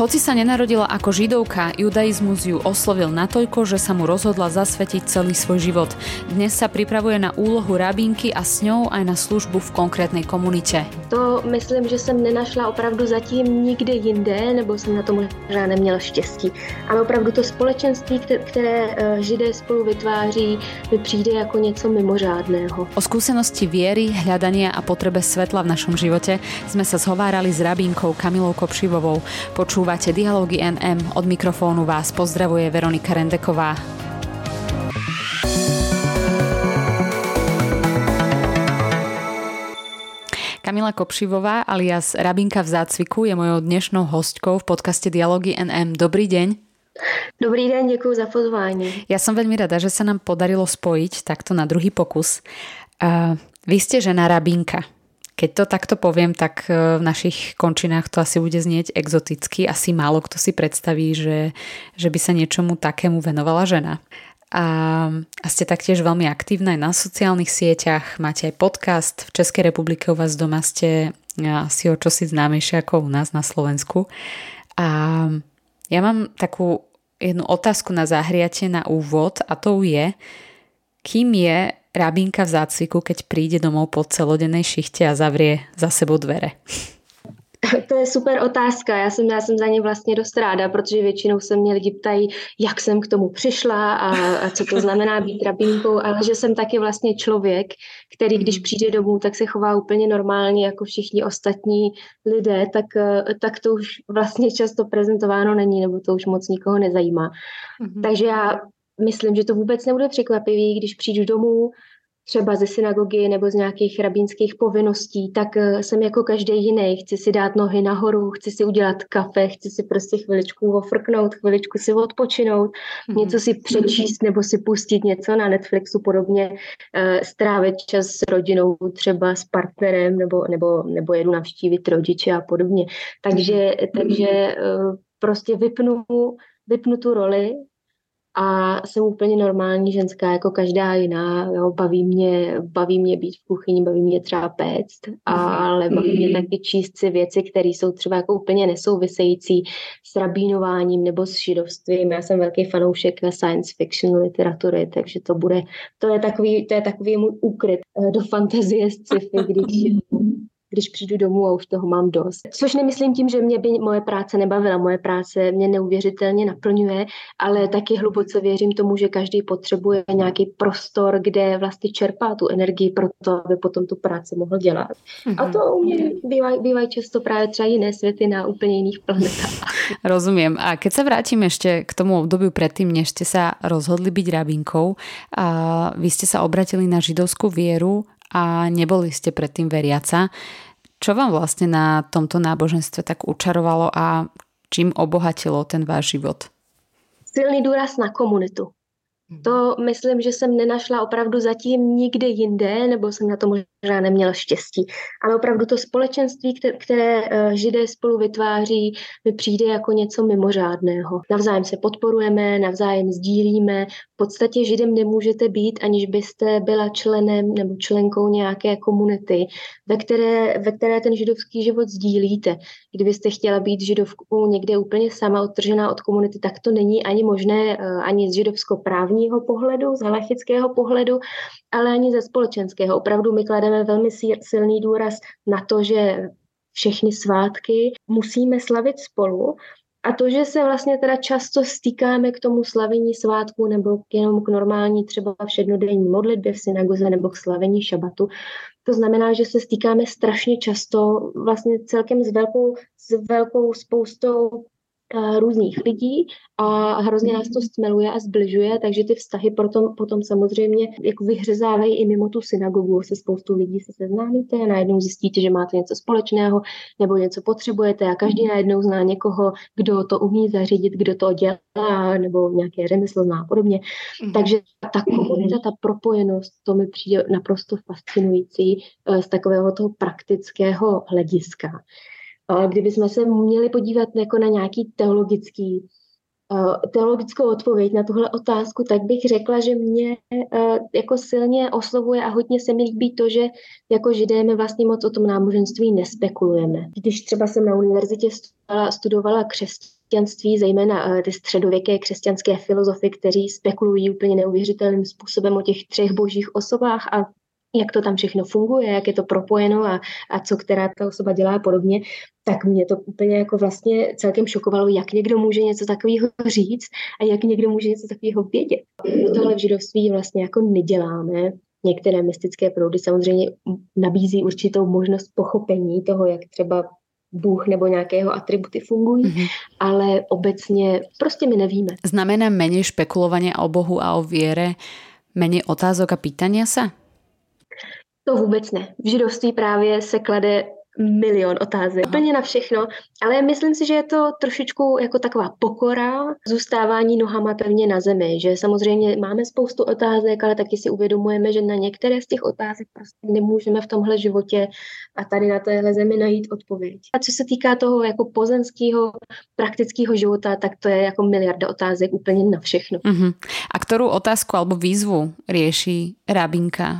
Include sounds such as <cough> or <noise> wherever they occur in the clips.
Hoci sa nenarodila ako židovka, judaizmus ju oslovil natoľko, že sa mu rozhodla zasvetiť celý svoj život. Dnes sa pripravuje na úlohu rabínky a s ňou aj na službu v konkrétnej komunite. To myslím, že jsem nenašla opravdu zatím nikde jinde, nebo jsem na to možná neměla štěstí. Ale opravdu to společenství, které eh, židé spolu vytváří, mi přijde jako něco mimořádného. O skúsenosti viery, hľadania a potrebe svetla v našom živote sme sa zhovárali s rabínkou Kamilou Kopšivovou. Poču Počúvate Dialógy NM. Od mikrofónu vás pozdravuje Veronika Rendeková. Kamila Kopšivová alias Rabinka v zácviku je mojou dnešnou hostkou v podcaste Dialógy NM. Dobrý deň. Dobrý den, děkuji za pozvání. Ja som veľmi rada, že sa nám podarilo spojiť takto na druhý pokus. Uh, vy ste žena Rabinka. Keď to takto poviem, tak e, v našich končinách to asi bude znieť exoticky. Asi málo kto si predstaví, že, že by sa niečomu takému venovala žena. A, a ste taktiež veľmi aktívna aj na sociálnych sieťach, máte aj podcast, v Českej republike u vás doma ste asi o čosi známejšie ako u nás na Slovensku. A ja mám takú jednu otázku na zahriate na úvod a to je, kým je rabínka v zácviku, keď príde domov po celodennej šichte a zavrie za sebou dvere? <laughs> To je super otázka. Já jsem, já jsem za ně vlastně dost ráda, protože většinou se mě lidi ptají, jak jsem k tomu přišla a, a co to znamená být rabínkou, ale že jsem taky vlastně člověk, který když mhm. přijde domů, tak se chová úplně normálně jako všichni ostatní lidé, tak, tak to už vlastně často prezentováno není, nebo to už moc nikoho nezajímá. Mm-hmm. Takže já myslím, že to vůbec nebude překvapivý, když přijdu domů, třeba ze synagogy nebo z nějakých rabínských povinností, tak eh, jsem jako každý jiný. Chci si dát nohy nahoru, chci si udělat kafe, chci si prostě chviličku ofrknout, chviličku si odpočinout, mm-hmm. něco si přečíst nebo si pustit něco na Netflixu podobně, eh, strávit čas s rodinou, třeba s partnerem nebo, nebo, nebo jedu navštívit rodiče a podobně. Takže, mm-hmm. takže eh, prostě vypnu, vypnu tu roli a jsem úplně normální ženská, jako každá jiná. Jo. Baví, mě, baví mě být v kuchyni, baví mě třeba péct, ale baví mě taky číst si věci, které jsou třeba jako úplně nesouvisející s rabínováním nebo s židovstvím. Já jsem velký fanoušek science fiction literatury, takže to bude, to je takový, to je takový můj úkryt eh, do fantazie sci-fi, když <laughs> když přijdu domů a už toho mám dost. Což nemyslím tím, že mě by moje práce nebavila. Moje práce mě neuvěřitelně naplňuje, ale taky hluboce věřím tomu, že každý potřebuje nějaký prostor, kde vlastně čerpá tu energii pro to, aby potom tu práci mohl dělat. Mm-hmm. A to u mě bývají bývaj často právě třeba jiné světy na úplně jiných planetách. <laughs> Rozumím. A keď sa vrátim ešte k tomu obdobiu predtým, než ste sa rozhodli byť rabinkou, a vy ste sa obratili na židovskú vieru a neboli ste predtým veriaca. Čo vám vlastne na tomto náboženstve tak učarovalo a čím obohatilo ten váš život? Silný důraz na komunitu. Mhm. To myslím, že jsem nenašla opravdu zatím nikde jinde, nebo jsem na to možná neměla štěstí. Ale opravdu to společenství, které, eh, židé spolu vytváří, mi přijde jako něco mimořádného. Navzájem se podporujeme, navzájem sdílíme. V podstatě židem nemůžete být, aniž byste byla členem nebo členkou nějaké komunity, ve které, ve které ten židovský život sdílíte. Kdybyste chtěla být židovkou někde úplně sama odtržená od komunity, tak to není ani možné, eh, ani z židovsko-právního pohledu, z halachického pohledu, ale ani ze společenského. Opravdu my klademe velmi silný důraz na to, že všechny svátky musíme slavit spolu a to, že se vlastně teda často stýkáme k tomu slavení svátku nebo jenom k normální třeba všednodenní modlitbě v synagoze nebo k slavení šabatu, to znamená, že se stýkáme strašně často vlastně celkem s velkou, s velkou spoustou různých lidí a hrozně nás to stmeluje a zbližuje, takže ty vztahy potom, potom samozřejmě jako vyhřezávají i mimo tu synagogu. Se spoustu lidí se seznámíte najednou zjistíte, že máte něco společného nebo něco potřebujete a každý najednou zná někoho, kdo to umí zařídit, kdo to dělá nebo nějaké řemeslo zná a podobně. Mm. Takže ta komunita, ta propojenost, to mi přijde naprosto fascinující eh, z takového toho praktického hlediska. Kdybychom se měli podívat jako na nějaký teologický Eh, teologickou odpověď na tuhle otázku, tak bych řekla, že mě eh, jako silně oslovuje a hodně se mi líbí to, že jako židé my vlastně moc o tom náboženství nespekulujeme. Když třeba jsem na univerzitě studovala, studovala křesťanství, zejména eh, ty středověké křesťanské filozofy, kteří spekulují úplně neuvěřitelným způsobem o těch třech božích osobách a jak to tam všechno funguje, jak je to propojeno a, a co která ta osoba dělá a podobně, tak mě to úplně jako vlastně celkem šokovalo, jak někdo může něco takového říct a jak někdo může něco takového vědět. Tohle v židovství vlastně jako neděláme. Některé mystické proudy samozřejmě nabízí určitou možnost pochopení toho, jak třeba Bůh nebo nějakého atributy fungují, mm-hmm. ale obecně prostě my nevíme. Znamená méně špekulování o Bohu a o věre, méně otázok a pýtania se? To vůbec ne. V židovství právě se klade milion otázek, úplně na všechno, ale myslím si, že je to trošičku jako taková pokora, zůstávání nohama pevně na zemi, že samozřejmě máme spoustu otázek, ale taky si uvědomujeme, že na některé z těch otázek prostě nemůžeme v tomhle životě a tady na téhle zemi najít odpověď. A co se týká toho jako pozemského, praktického života, tak to je jako miliarda otázek úplně na všechno. Uh-huh. A kterou otázku alebo výzvu řeší rabinka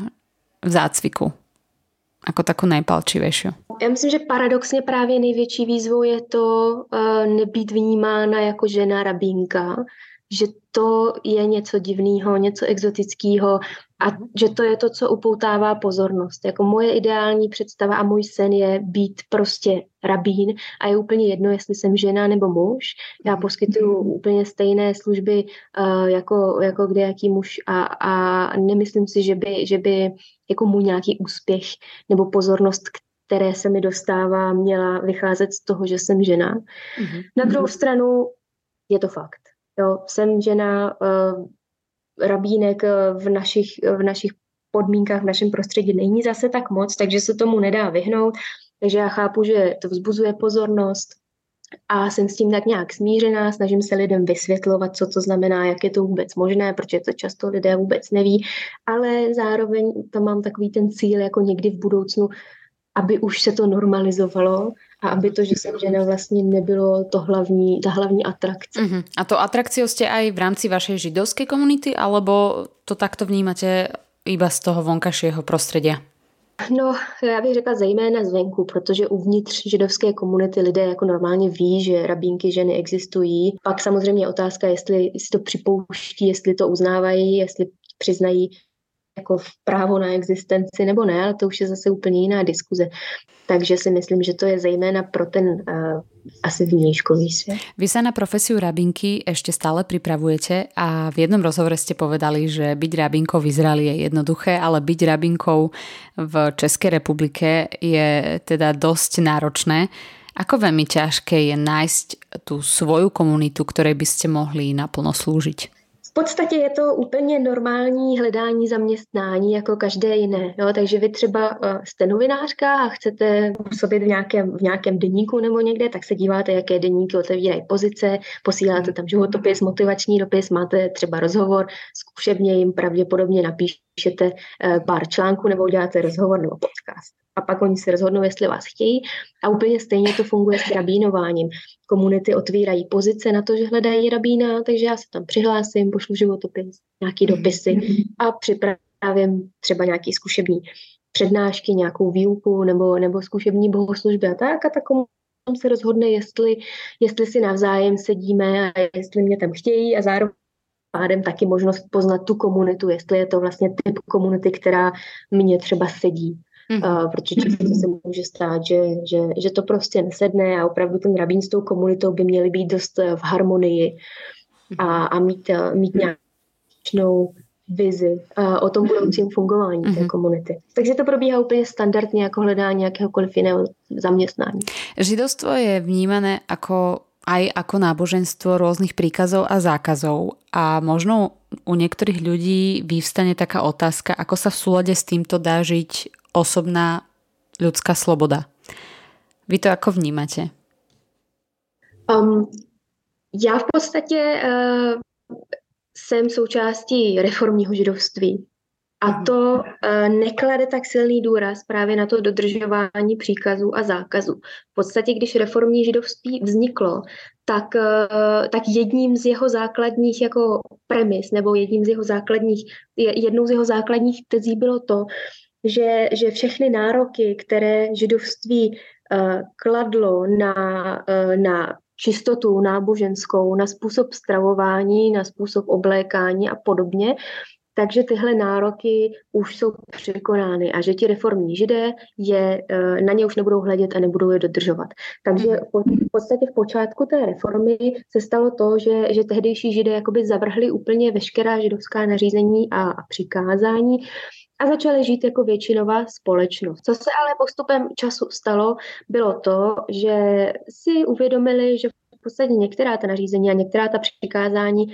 v zácviku? Ako takú najpalčivejšiu? Já myslím, že paradoxně právě největší výzvou je to uh, nebýt vnímána jako žena rabínka, že to je něco divného, něco exotického a že to je to, co upoutává pozornost. Jako moje ideální představa a můj sen je být prostě rabín a je úplně jedno, jestli jsem žena nebo muž. Já poskytuju úplně stejné služby uh, jako, jako kde jaký muž a, a nemyslím si, že by, že by jako můj nějaký úspěch nebo pozornost, které se mi dostává, měla vycházet z toho, že jsem žena. Mm-hmm. Na druhou stranu je to fakt. Jo, jsem žena, uh, rabínek eh, v našich, v našich podmínkách, v našem prostředí není zase tak moc, takže se tomu nedá vyhnout. Takže já chápu, že to vzbuzuje pozornost a jsem s tím tak nějak smířená, snažím se lidem vysvětlovat, co to znamená, jak je to vůbec možné, protože to často lidé vůbec neví, ale zároveň tam mám takový ten cíl, jako někdy v budoucnu, aby už se to normalizovalo a aby to, že jsem žena vlastně nebylo to hlavní, ta hlavní atrakce. Uh-huh. A to atrakciou jste aj v rámci vašej židovské komunity, alebo to takto vnímáte iba z toho vonkašieho prostředí? No, já bych řekla zejména zvenku, protože uvnitř židovské komunity lidé jako normálně ví, že rabínky ženy existují. Pak samozřejmě otázka, jestli, jestli to připouští, jestli to uznávají, jestli přiznají jako v právo na existenci nebo ne, ale to už je zase úplně jiná diskuze. Takže si myslím, že to je zejména pro ten uh, asi vnějškový svět. Vy sa na profesiu rabinky ešte stále pripravujete a v jednom rozhovore ste povedali, že byť rabinkou v Izraeli je jednoduché, ale byť rabinkou v Českej republike je teda dosť náročné. Ako veľmi ťažké je nájsť tú svoju komunitu, ktorej by ste mohli naplno slúžiť? V podstatě je to úplně normální hledání zaměstnání jako každé jiné. Jo? Takže vy třeba uh, jste novinářka a chcete působit v nějakém, v nějakém deníku nebo někde, tak se díváte, jaké deníky otevírají pozice, posíláte tam životopis, motivační dopis, máte třeba rozhovor, zkušebně jim pravděpodobně napíšete uh, pár článků nebo uděláte rozhovor nebo podcast a pak oni se rozhodnou, jestli vás chtějí. A úplně stejně to funguje s rabínováním. Komunity otvírají pozice na to, že hledají rabína, takže já se tam přihlásím, pošlu životopis, nějaký dopisy a připravím třeba nějaký zkušební přednášky, nějakou výuku nebo, nebo zkušební bohoslužby a tak. A ta se rozhodne, jestli, jestli si navzájem sedíme a jestli mě tam chtějí a zároveň pádem taky možnost poznat tu komunitu, jestli je to vlastně typ komunity, která mě třeba sedí. Mm. Uh, protože často se může stát, že, že, že to prostě nesedne a opravdu ten rabín s tou komunitou by měli být dost eh, v harmonii a, a mít, eh, mít nějakou vizi uh, o tom budoucím fungování mm-hmm. té mhm. komunity. Takže to probíhá úplně standardně jako hledání jakéhokoliv jiného zaměstnání. Židovstvo je vnímané jako aj ako náboženstvo rôznych príkazov a zákazov a možno u niektorých ľudí vyvstane taká otázka, ako sa v súlade s týmto dá žiť osobná ľudská sloboda. Vy to ako vnímáte? Um, já v podstatě uh, jsem součástí reformního židovství. A to uh, neklade tak silný důraz právě na to dodržování příkazů a zákazů. V podstatě, když reformní židovství vzniklo, tak, uh, tak jedním z jeho základních jako premis, nebo jedním z jeho základních, jednou z jeho základních tezí bylo to, že, že všechny nároky, které židovství uh, kladlo na, uh, na čistotu náboženskou, na způsob stravování, na způsob oblékání a podobně, takže tyhle nároky už jsou překonány a že ti reformní židé je, eh, na ně už nebudou hledět a nebudou je dodržovat. Takže mhm. v podstatě v počátku té reformy se stalo to, že, že tehdejší židé jakoby zavrhli úplně veškerá židovská nařízení a, a přikázání a začali žít jako většinová společnost. Co se ale postupem času stalo, bylo to, že si uvědomili, že v podstatě některá ta nařízení a některá ta přikázání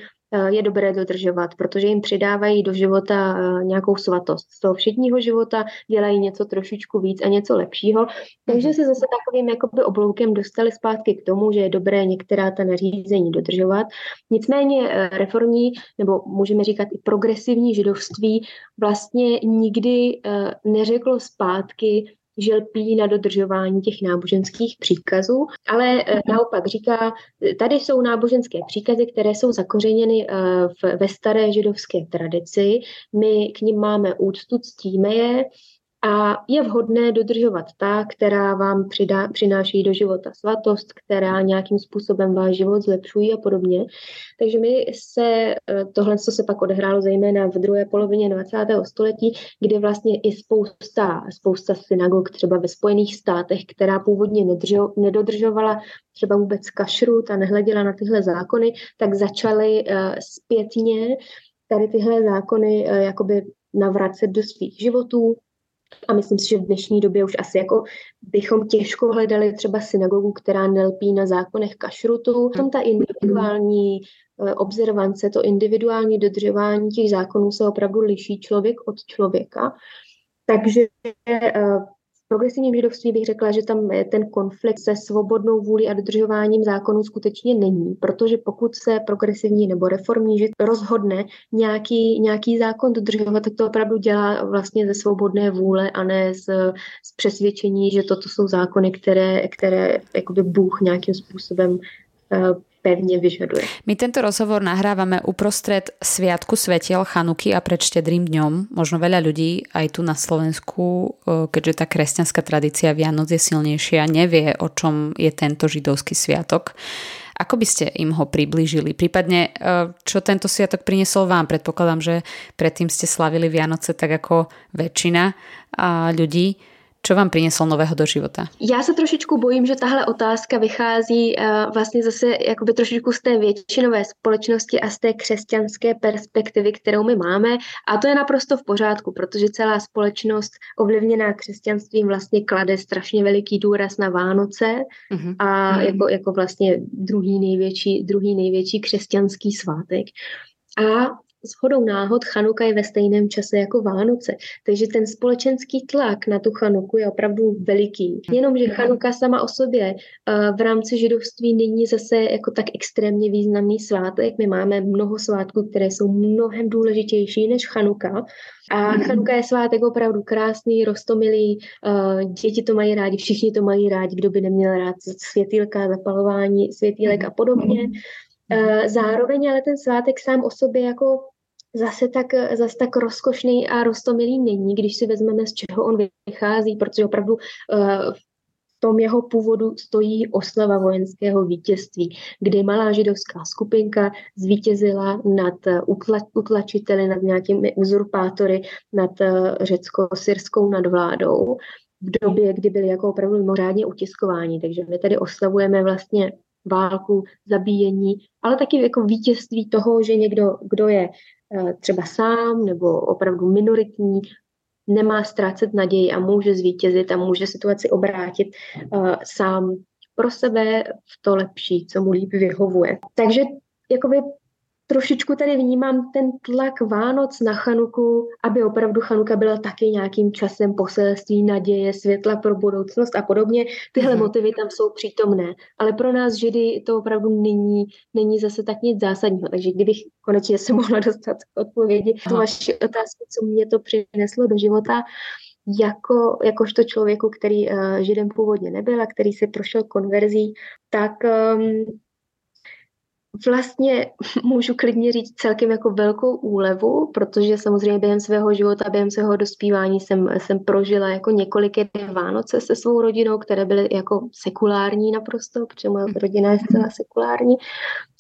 je dobré dodržovat, protože jim přidávají do života eh, nějakou svatost. Z toho všedního života dělají něco trošičku víc a něco lepšího. Takže mhm. se zase takovým jakoby obloukem dostali zpátky k tomu, že je dobré některá ta nařízení dodržovat. Nicméně eh, reformní, nebo můžeme říkat i progresivní židovství vlastně nikdy neřeklo zpátky, že lpí na dodržování těch náboženských příkazů, ale eh, naopak říká, tady jsou náboženské příkazy, které jsou zakořeněny eh, ve staré židovské tradici, my k ním máme úctu, ctíme je, a je vhodné dodržovat ta, která vám přidá, přináší do života svatost, která nějakým způsobem váš život zlepšují a podobně. Takže my se, eh, tohle co se pak odehrálo zejména v druhé polovině 20. století, kdy vlastně i spousta, spousta synagog třeba ve Spojených státech, která původně nedržo, nedodržovala třeba vůbec kašrut a nehleděla na tyhle zákony, tak začaly uh, zpětně tady tyhle zákony uh, jakoby navracet do svých životů, a myslím si, že v dnešní době už asi jako bychom těžko hledali třeba synagogu, která nelpí na zákonech kašrutu. Tam ta individuální eh, observance, to individuální dodržování těch zákonů se opravdu liší člověk od člověka. Takže eh, progresivním židovství bych řekla, že tam ten konflikt se svobodnou vůli a dodržováním zákonů skutečně není, protože pokud se progresivní nebo reformní žid rozhodne nějaký, nějaký zákon dodržovat, tak to opravdu dělá vlastně ze svobodné vůle a ne z, z přesvědčení, že toto jsou zákony, které, které jakoby Bůh nějakým způsobem eh, pevne vyžaduje. My tento rozhovor nahrávame uprostred Sviatku svetiel Chanuky a pred štedrým dňom. Možno veľa ľudí aj tu na Slovensku, keďže tá kresťanská tradícia Vianoc je silnejšia, nevie, o čom je tento židovský sviatok. Ako by ste im ho priblížili? Prípadne, čo tento sviatok priniesol vám? Predpokladám, že predtým ste slavili Vianoce tak ako väčšina ľudí. Co vám přinesl nového do života? Já se trošičku bojím, že tahle otázka vychází uh, vlastně zase jakoby trošičku z té většinové společnosti a z té křesťanské perspektivy, kterou my máme. A to je naprosto v pořádku, protože celá společnost ovlivněná křesťanstvím vlastně klade strašně veliký důraz na Vánoce uh-huh. a uh-huh. Jako, jako vlastně druhý největší, druhý největší křesťanský svátek. A shodou náhod Chanuka je ve stejném čase jako Vánoce, takže ten společenský tlak na tu Chanuku je opravdu veliký. Jenomže Chanuka sama o sobě v rámci židovství není zase jako tak extrémně významný svátek. My máme mnoho svátků, které jsou mnohem důležitější než Chanuka. A Chanuka je svátek opravdu krásný, rostomilý, děti to mají rádi, všichni to mají rádi, kdo by neměl rád světýlka, zapalování světýlek a podobně. Zároveň ale ten svátek sám o sobě jako zase tak, zase tak rozkošný a rostomilý není, když si vezmeme, z čeho on vychází, protože opravdu uh, v tom jeho původu stojí oslava vojenského vítězství, kdy malá židovská skupinka zvítězila nad eh, utla, utlačiteli, nad nějakými uzurpátory, nad řecko-syrskou nadvládou v době, kdy byli jako opravdu mimořádně utiskováni. Takže my tady oslavujeme vlastně válku, zabíjení, ale taky jako vítězství toho, že někdo, kdo je Eh, třeba sám nebo opravdu minoritní, nemá ztrácet naději a může zvítězit a může situaci obrátit uh, sám pro sebe v to lepší, co mu líp vyhovuje. Takže jakoby trošičku tady vnímám ten tlak Vánoc na Chanuku, aby opravdu Chanuka byla taky nějakým časem poselství, naděje, světla pro budoucnost a podobně. Tyhle mm. motivy tam jsou přítomné, ale pro nás Židy to opravdu není, není zase tak nic zásadního. Takže kdybych konečně se mohla <laughs> dostat k odpovědi na vaši otázku, co mě to přineslo do života, jako, jakožto člověku, který uh, židem původně nebyl a který si prošel konverzí, tak um, vlastně <laughs> můžu klidně říct celkem jako velkou úlevu, protože samozřejmě během svého života, během svého dospívání jsem, jsem prožila jako několik Vánoce se svou rodinou, které byly jako sekulární naprosto, protože moje rodina je zcela sekulární.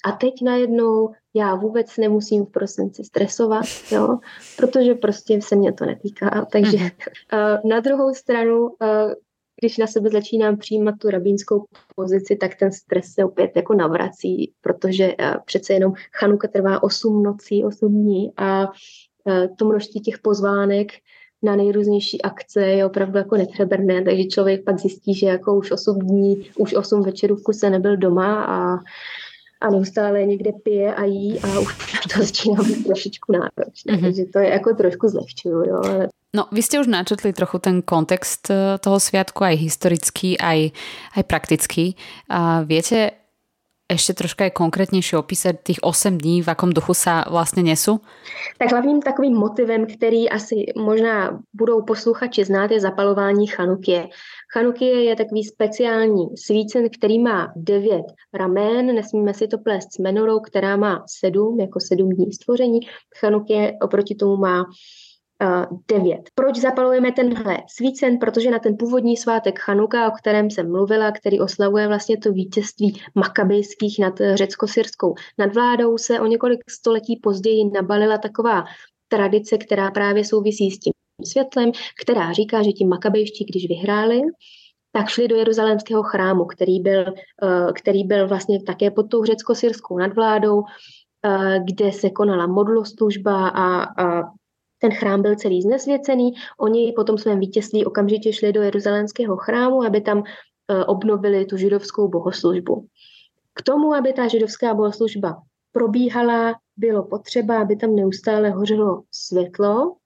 A teď najednou já vůbec nemusím v prosinci stresovat, jo, protože prostě se mě to netýká. Takže uh, na druhou stranu, uh, když na sebe začínám přijímat tu rabínskou pozici, tak ten stres se opět jako navrací, protože uh, přece jenom Chanuka trvá 8 nocí, 8 dní a uh, to množství těch pozvánek na nejrůznější akce je opravdu jako netřebrné, takže člověk pak zjistí, že jako už 8 dní, už 8 večerů v kuse nebyl doma a a neustále někde pije a jí a už <laughs> to začíná být trošičku náročné. Mm-hmm. Takže to je jako trošku zlehčuju. Jo. Ale... No, vy ste už načetli trochu ten kontext eh, toho sviatku, aj historický, aj, aj praktický. A viete ešte troška aj konkrétnejšie opísať tých 8 dní, v akom duchu sa vlastně nesú? Tak hlavním takovým motivem, který asi možná budou posluchači znát, je zapalování chanukie. Chanukie je takový speciální svícen, který má devět ramén, nesmíme si to plést s menorou, která má sedm, jako sedm dní stvoření. Chanukie oproti tomu má 9. Proč zapalujeme tenhle svícen? Protože na ten původní svátek Chanuka, o kterém jsem mluvila, který oslavuje vlastně to vítězství makabejských nad řecko-syrskou nadvládou, se o několik století později nabalila taková tradice, která právě souvisí s tím světlem, která říká, že ti makabejští, když vyhráli, tak šli do jeruzalémského chrámu, který byl, eh, který byl vlastně také pod tou řecko-syrskou nadvládou, eh, kde se konala modloslužba a, a ten chrám byl celý znesvěcený. Oni potom svém vítězství okamžitě šli do jeruzalémského chrámu, aby tam eh, obnovili tu židovskou bohoslužbu. K tomu, aby ta židovská bohoslužba probíhala, bylo potřeba, aby tam neustále hořelo světlo.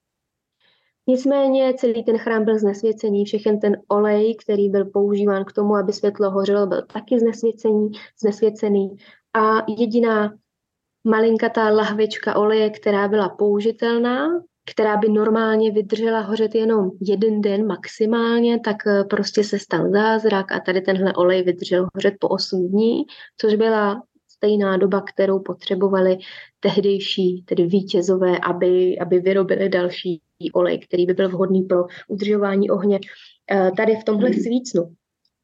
Nicméně celý ten chrám byl znesvěcený, všechen ten olej, který byl používán k tomu, aby světlo hořelo, byl taky znesvěcený, znesvěcený. A jediná malinkatá lahvička oleje, která byla použitelná, která by normálně vydržela hořet jenom jeden den maximálně, tak eh, prostě se stal zázrak a tady tenhle olej vydržel hořet po 8 dní, což byla stejná doba, kterou potřebovali tehdejší, tedy vítězové, aby, aby vyrobili další olej, který by byl vhodný pro udržování ohně. Eh, tady v tomhle svícnu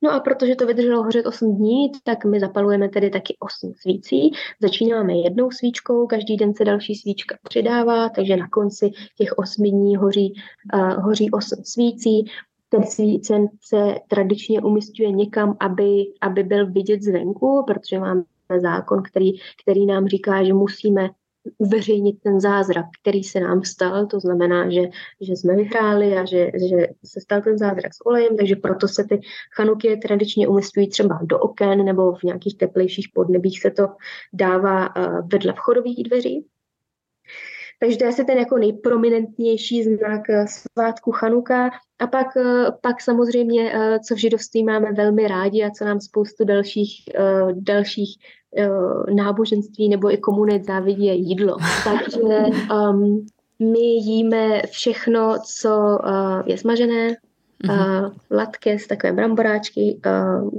No a protože to vydrželo hořet 8 dní, tak my zapalujeme tedy taky 8 svící. Začínáme jednou svíčkou, každý den se další svíčka přidává, takže na konci těch 8 dní hoří, uh, hoří 8 svící. Ten svícen se tradičně umistuje někam, aby, aby byl vidět zvenku, protože máme zákon, který, který nám říká, že musíme uveřejnit ten zázrak, který se nám stal, to znamená, že, že jsme vyhráli a že, že se stal ten zázrak s olejem, takže proto se ty chanuky tradičně umistují třeba do oken nebo v nějakých teplejších podnebích se to dává eh, vedle vchodových dveří. Takže to je asi ten jako nejprominentnější znak eh, svátku Chanuka. A pak, eh, pak samozřejmě, co v židovství máme velmi rádi a co nám spoustu dalších, dalších náboženství nebo i komunit závidí je jídlo. <laughs> Takže um, my jíme všechno, co uh, je smažené, mm-hmm. uh, latkes, takové bramboráčky, uh,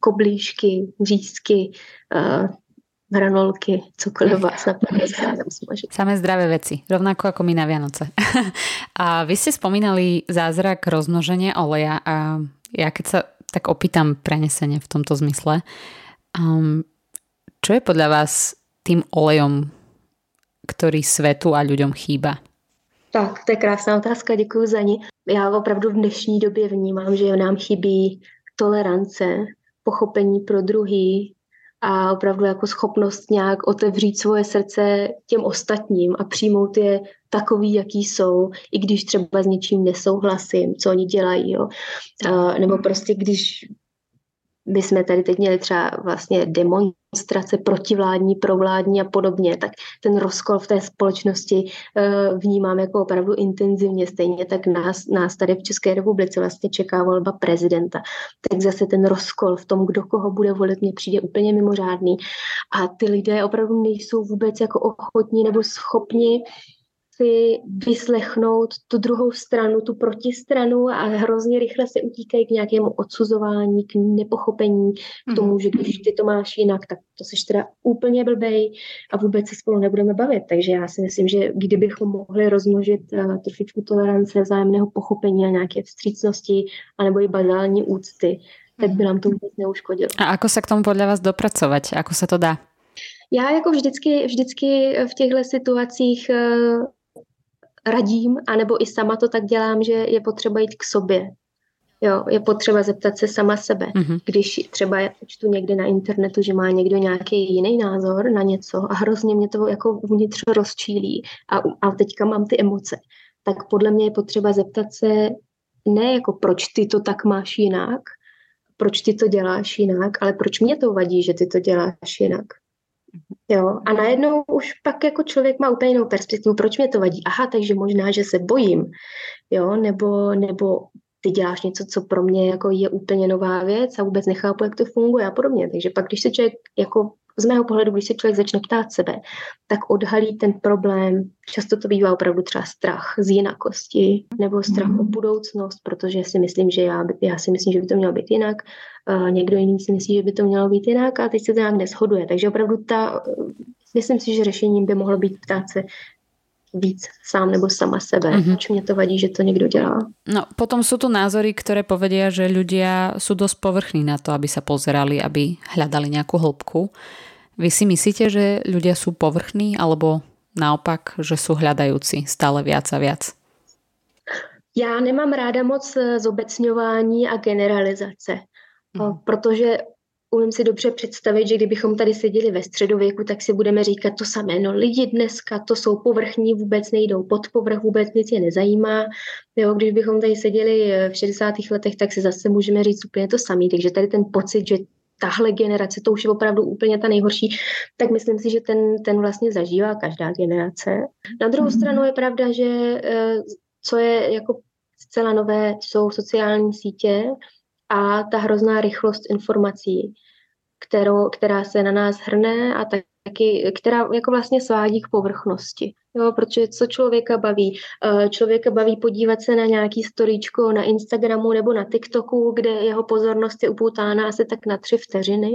koblížky, řízky, uh, hranolky, cokoliv vás napadne. Samé zdravé veci, rovnako ako my na Vianoce. <laughs> a vy ste spomínali zázrak rozmnoženia oleja a ja keď sa tak opýtam prenesenie v tomto zmysle, um, čo je podľa vás tým olejom, který svetu a ľuďom chýba? Tak, to je krásná otázka, děkuji za ní. Já opravdu v dnešní době vnímám, že nám chybí tolerance, pochopení pro druhý a opravdu jako schopnost nějak otevřít svoje srdce těm ostatním a přijmout je takový, jaký jsou, i když třeba s něčím nesouhlasím, co oni dělají. Jo. Nebo prostě když my jsme tady teď měli třeba vlastně demonstrace protivládní, provládní a podobně, tak ten rozkol v té společnosti uh, vnímám jako opravdu intenzivně. Stejně tak nás, nás tady v České republice vlastně čeká volba prezidenta. Tak zase ten rozkol v tom, kdo koho bude volit, mě přijde úplně mimořádný. A ty lidé opravdu nejsou vůbec jako ochotní nebo schopni si vyslechnout tu druhou stranu, tu protistranu a hrozně rychle se utíkají k nějakému odsuzování, k nepochopení, k tomu, že když ty to máš jinak, tak to seš teda úplně blbej a vůbec se spolu nebudeme bavit. Takže já si myslím, že kdybychom mohli rozmnožit uh, trošičku tolerance, vzájemného pochopení a nějaké vstřícnosti, anebo i bazální úcty, tak by nám to vůbec neuškodilo. A ako se k tomu podle vás dopracovat? Ako se to dá? Já jako vždycky, vždycky v těchto situacích uh, radím, anebo i sama to tak dělám, že je potřeba jít k sobě. Jo, je potřeba zeptat se sama sebe. Mm-hmm. Když třeba čtu někde na internetu, že má někdo nějaký jiný názor na něco a hrozně mě to jako vnitř rozčílí a, a teďka mám ty emoce, tak podle mě je potřeba zeptat se ne jako proč ty to tak máš jinak, proč ty to děláš jinak, ale proč mě to vadí, že ty to děláš jinak. Jo, a najednou už pak jako člověk má úplně jinou perspektivu, proč mě to vadí. Aha, takže možná, že se bojím, jo, nebo, nebo ty děláš něco, co pro mě jako je úplně nová věc a vůbec nechápu, jak to funguje a podobně. Takže pak, když se člověk jako z mého pohledu, když se člověk začne ptát sebe, tak odhalí ten problém. Často to bývá opravdu třeba strach z jinakosti nebo strach o budoucnost, protože si myslím, že já, já si myslím, že by to mělo být jinak. Uh, někdo jiný si myslí, že by to mělo být jinak a teď se to nějak neshoduje. Takže opravdu ta, myslím si, že řešením by mohlo být ptát se, víc sám nebo sama sebe. Mm-hmm. Či mě to vadí, že to někdo dělá. No, potom sú tu názory, ktoré povedia, že ľudia sú dosť povrchní na to, aby sa pozerali, aby hľadali nejakú hĺbku. Vy si myslíte, že ľudia sú povrchní, alebo naopak, že sú hľadajúci stále viac a viac? Já nemám ráda moc eh, zobecňování a generalizace, mm. protože umím si dobře představit, že kdybychom tady seděli ve středověku, tak si budeme říkat to samé. No lidi dneska to jsou povrchní, vůbec nejdou pod povrch, vůbec nic je nezajímá. Jo, když bychom tady seděli eh, v 60. letech, tak si zase můžeme říct úplně to samé. Takže tady ten pocit, že tahle generace, to už je opravdu úplně ta nejhorší, tak myslím si, že ten, ten vlastně zažívá každá generace. Na druhou mm. stranu je pravda, že eh, co je jako zcela nové, jsou sociální sítě, a ta hrozná rychlost informací, kterou, která se na nás hrne a taky, která jako vlastně svádí k povrchnosti. Jo, protože co člověka baví? Eh, člověka baví podívat se na nějaký storíčko na Instagramu nebo na TikToku, kde jeho pozornost je upoutána asi tak na tři vteřiny.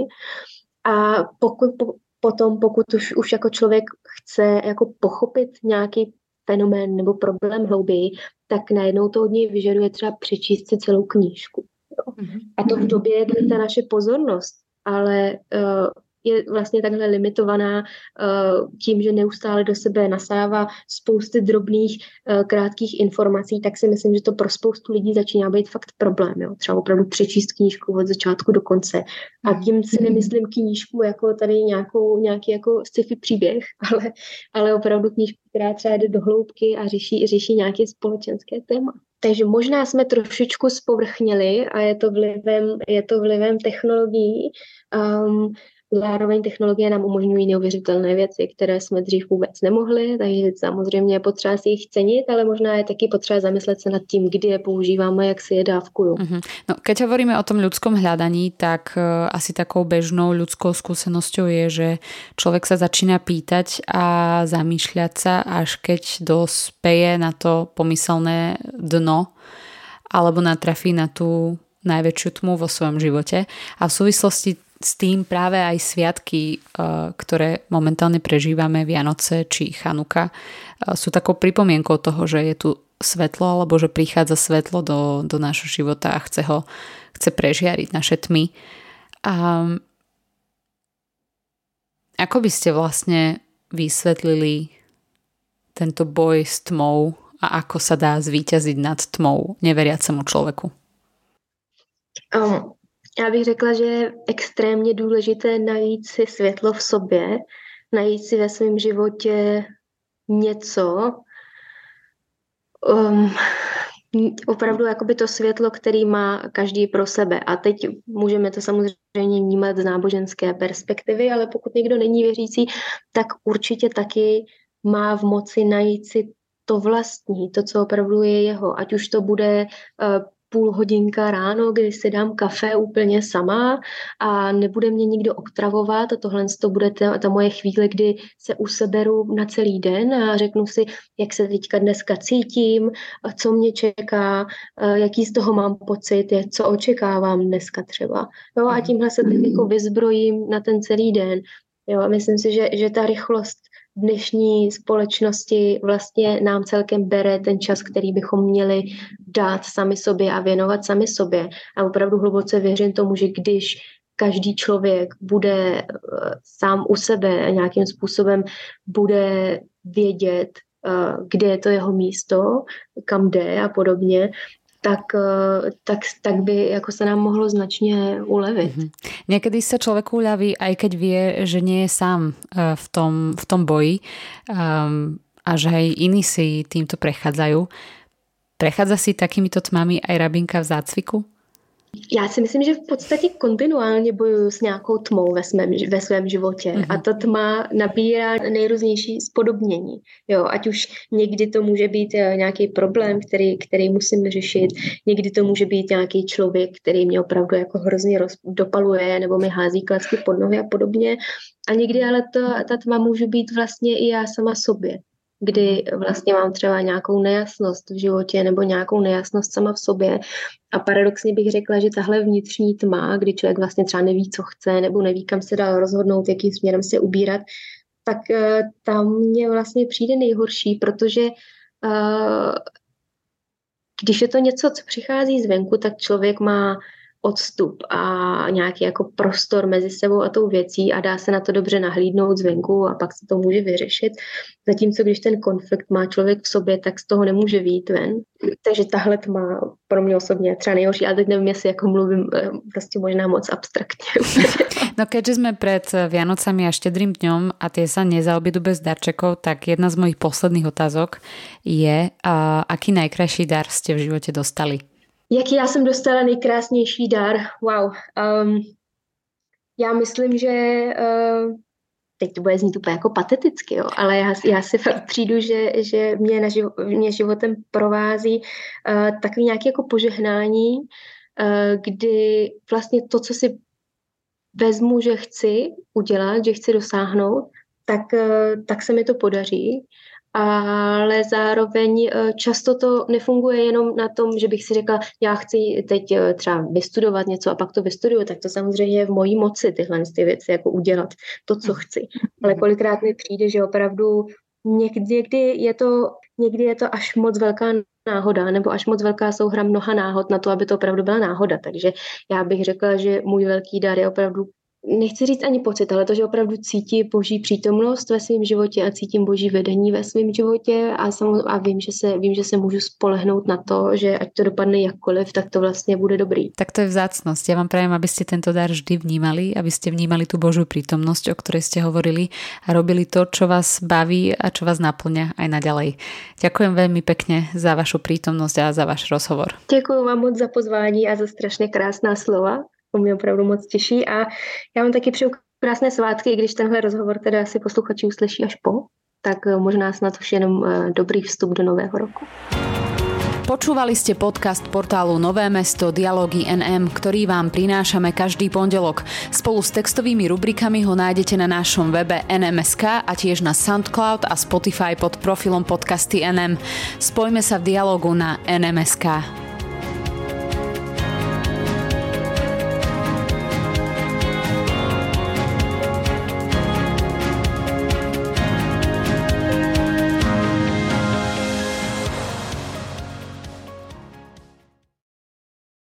A pokud, po, potom, pokud už, už jako člověk chce jako pochopit nějaký fenomén nebo problém hlouběji, tak najednou to od něj vyžaduje třeba přečíst si celou knížku. Mm-hmm. A to v době, kdy ta naše pozornost ale uh, je vlastně takhle limitovaná uh, tím, že neustále do sebe nasává spousty drobných, uh, krátkých informací, tak si myslím, že to pro spoustu lidí začíná být fakt problém. Jo? Třeba opravdu přečíst knížku od začátku do konce. A mhm. tím si nemyslím knížku jako tady nějakou, nějaký jako sci-fi příběh, <laughs> ale, ale opravdu knížku, která třeba jde do hloubky a řeší, řeší nějaké společenské téma. Takže možná jsme trošičku spovrchnili a je to vlivem, je to vlivem technologií. Um, Zároveň technologie nám umožňují neuvěřitelné věci, které jsme dřív vůbec nemohli, takže samozřejmě je potřeba si jich cenit, ale možná je taky potřeba zamyslet se nad tím, kdy je používáme, jak si je dávkuju. Uh-huh. No, keď hovoríme o tom ľudskom hľadaní, tak uh, asi takou bežnou ľudskou skúsenosťou je, že človek sa začína pýtať a zamýšľať sa, až keď dospeje na to pomyselné dno alebo natrafí na tú najväčšiu tmu vo svojom živote. A v súvislosti s tým práve aj sviatky, eh, ktoré momentálne prežívame, Vianoce či Chanuka, eh, sú takou pripomienkou toho, že je tu svetlo alebo že prichádza svetlo do, do nášho života a chce ho chce prežiariť naše tmy. A ako by ste vlastne vysvetlili tento boj s tmou a ako sa dá zvíťaziť nad tmou neveriacemu človeku? Um, já bych řekla, že je extrémně důležité najít si světlo v sobě, najít si ve svém životě něco, um, opravdu jakoby to světlo, který má každý pro sebe. A teď můžeme to samozřejmě vnímat z náboženské perspektivy, ale pokud někdo není věřící, tak určitě taky má v moci najít si to vlastní, to, co opravdu je jeho. Ať už to bude uh, půl hodinka ráno, kdy si dám kafe úplně sama a nebude mě nikdo otravovat a tohle to bude ta, ta moje chvíle, kdy se useberu na celý den a řeknu si, jak se teďka dneska cítím, co mě čeká, jaký z toho mám pocit, co očekávám dneska třeba. Jo, a tímhle se tak jako vyzbrojím na ten celý den. Jo, a myslím si, že, že ta rychlost dnešní společnosti vlastně nám celkem bere ten čas, který bychom měli dát sami sobě a věnovat sami sobě. A opravdu hluboce věřím tomu, že když každý člověk bude eh, sám u sebe a nějakým způsobem bude vědět, eh, kde je to jeho místo, kam jde a podobně, tak, eh, tak, tak by jako se nám mohlo značně ulevit. Mm-hmm. Někdy se člověk uleví, aj keď vie, že nie je sám eh, v tom, v tom boji um, a že aj iní si týmto prechádzajú. Prechádza si takýmito tmami aj Rabinka v zácviku? Já si myslím, že v podstatě kontinuálně bojuju s nějakou tmou ve svém, ve svém životě mm-hmm. a ta tma nabírá nejrůznější spodobnění. Jo, ať už někdy to může být eh, nějaký problém, který, který musím řešit, někdy to může být nějaký člověk, který mě opravdu jako hrozně roz, dopaluje nebo mi hází klacky pod nohy a podobně. A někdy ale to, ta tma může být vlastně i já sama sobě kdy vlastně mám třeba nějakou nejasnost v životě nebo nějakou nejasnost sama v sobě. A paradoxně bych řekla, že tahle vnitřní tma, kdy člověk vlastně třeba neví, co chce, nebo neví, kam se dál rozhodnout, jakým směrem se ubírat, tak eh, tam mě vlastně přijde nejhorší, protože uh, když je to něco, co přichází zvenku, tak člověk má odstup a nějaký jako prostor mezi sebou a tou věcí a dá se na to dobře nahlídnout zvenku a pak se to může vyřešit. Zatímco když ten konflikt má člověk v sobě, tak z toho nemůže výjít ven. Takže tahle má pro mě osobně třeba nejhorší, ale teď nevím, jestli jako mluvím eh, prostě možná moc abstraktně. <laughs> <laughs> no keďže jsme před Vianocami a štědrým dňom a tie sa nezaobídu bez darčekov, tak jedna z mojich posledných otázok je, uh, aký najkrajší dar ste v životě dostali? Jaký já jsem dostala nejkrásnější dar? Wow. Um, já myslím, že uh, teď to bude znít úplně jako pateticky, jo, ale já, já si fakt přijdu, že, že mě, na živo, mě životem provází uh, takový nějaké jako požehnání, uh, kdy vlastně to, co si vezmu, že chci udělat, že chci dosáhnout, tak, uh, tak se mi to podaří ale zároveň eh, často to nefunguje jenom na tom, že bych si řekla, já chci teď eh, třeba vystudovat něco a pak to vystuduju, tak to samozřejmě je v mojí moci tyhle ty věci jako udělat to, co chci. Ale kolikrát mi přijde, že opravdu někdy, někdy je to někdy je to až moc velká náhoda, nebo až moc velká souhra mnoha náhod na to, aby to opravdu byla náhoda. Takže já bych řekla, že můj velký dar je opravdu nechci říct ani pocit, ale to, že opravdu cítí boží přítomnost ve svém životě a cítím boží vedení ve svém životě a, sam, a vím, že se, vím, že se můžu spolehnout na to, že ať to dopadne jakkoliv, tak to vlastně bude dobrý. Tak to je vzácnost. Já vám prajem, abyste tento dar vždy vnímali, abyste vnímali tu božú prítomnosť, o ktorej ste hovorili a robili to, čo vás baví a čo vás naplňa aj naďalej. Ďakujem veľmi pekne za vašu prítomnosť a za váš rozhovor. Děkuji vám moc za pozvání a za strašně krásná slova to mě opravdu moc těší a já vám taky přeju krásné svátky, i když tenhle rozhovor teda si posluchači uslyší až po, tak eh, možná snad už jenom eh, dobrý vstup do nového roku. Počúvali ste podcast portálu Nové mesto Dialógy NM, ktorý vám prinášame každý pondelok. Spolu s textovými rubrikami ho nájdete na našom webe NMSK a tiež na Soundcloud a Spotify pod profilom podcasty NM. Spojme sa v dialogu na NMSK.